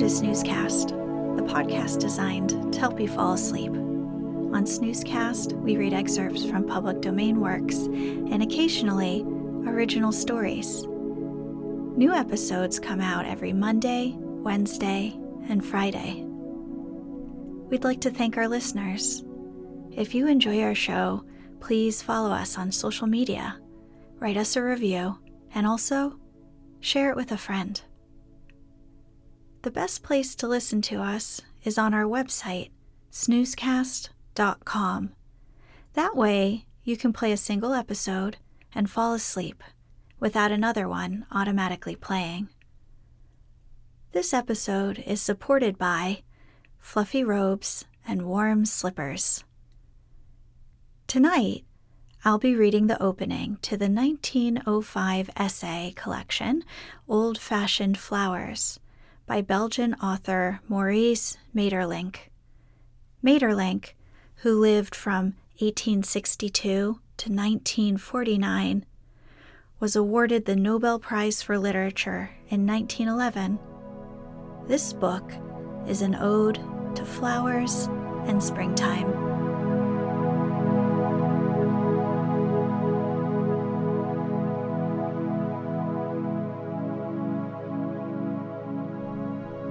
To Snoozecast, the podcast designed to help you fall asleep. On Snoozecast, we read excerpts from public domain works and occasionally original stories. New episodes come out every Monday, Wednesday, and Friday. We'd like to thank our listeners. If you enjoy our show, please follow us on social media, write us a review, and also share it with a friend. The best place to listen to us is on our website, snoozecast.com. That way, you can play a single episode and fall asleep without another one automatically playing. This episode is supported by Fluffy Robes and Warm Slippers. Tonight, I'll be reading the opening to the 1905 essay collection, Old Fashioned Flowers by Belgian author Maurice Maeterlinck. Maeterlinck, who lived from 1862 to 1949, was awarded the Nobel Prize for Literature in 1911. This book is an ode to flowers and springtime.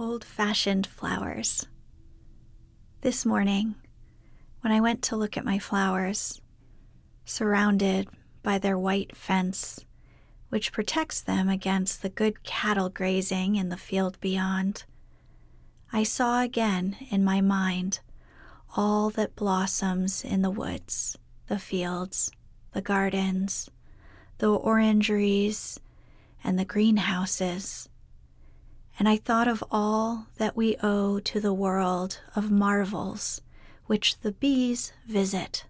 Old fashioned flowers. This morning, when I went to look at my flowers, surrounded by their white fence, which protects them against the good cattle grazing in the field beyond, I saw again in my mind all that blossoms in the woods, the fields, the gardens, the orangeries, and the greenhouses and I thought of all that we owe to the world of marvels which the bees visit.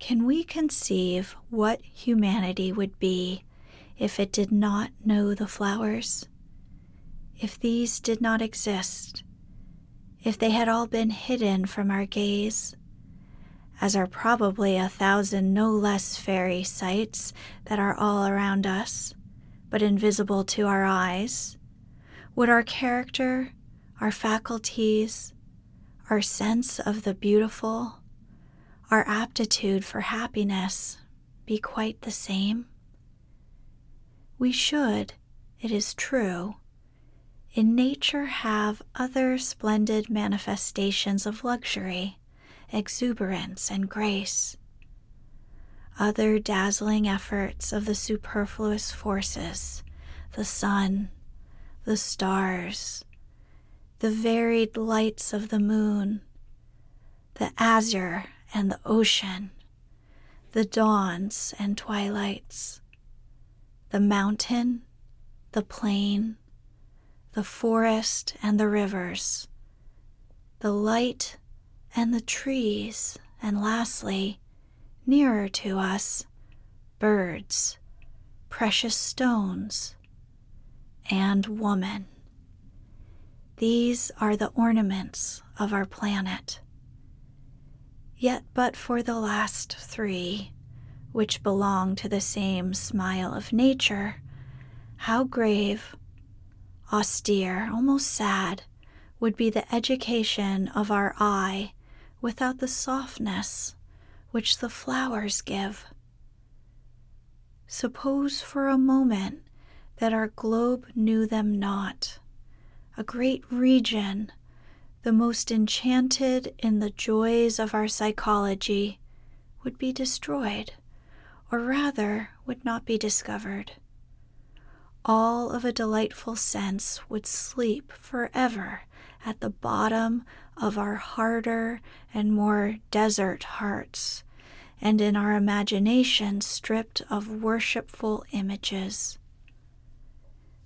Can we conceive what humanity would be if it did not know the flowers? If these did not exist? If they had all been hidden from our gaze? As are probably a thousand no less fairy sights that are all around us but invisible to our eyes? Would our character, our faculties, our sense of the beautiful, our aptitude for happiness be quite the same? We should, it is true, in nature have other splendid manifestations of luxury, exuberance, and grace. Other dazzling efforts of the superfluous forces, the sun, the stars, the varied lights of the moon, the azure and the ocean, the dawns and twilights, the mountain, the plain, the forest and the rivers, the light and the trees, and lastly, nearer to us, birds, precious stones, and woman. These are the ornaments of our planet. Yet, but for the last three, which belong to the same smile of nature, how grave austere, almost sad, would be the education of our eye without the softness which the flowers give. Suppose for a moment that our globe knew them not, a great region, the most enchanted in the joys of our psychology, would be destroyed, or rather would not be discovered all of a delightful sense would sleep forever at the bottom of our harder and more desert hearts, and in our imagination stripped of worshipful images.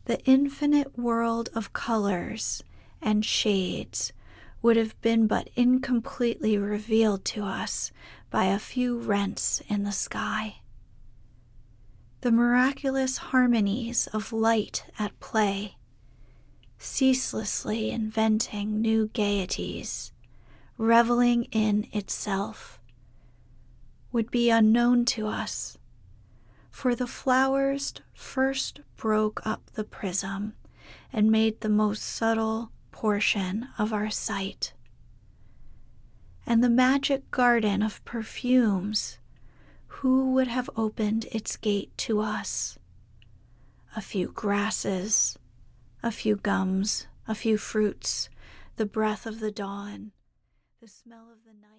The infinite world of colors and shades would have been but incompletely revealed to us by a few rents in the sky the miraculous harmonies of light at play, ceaselessly inventing new gaieties, reveling in itself, would be unknown to us, for the flowers first broke up the prism and made the most subtle portion of our sight. And the magic garden of perfumes who would have opened its gate to us? A few grasses, a few gums, a few fruits, the breath of the dawn, the smell of the night.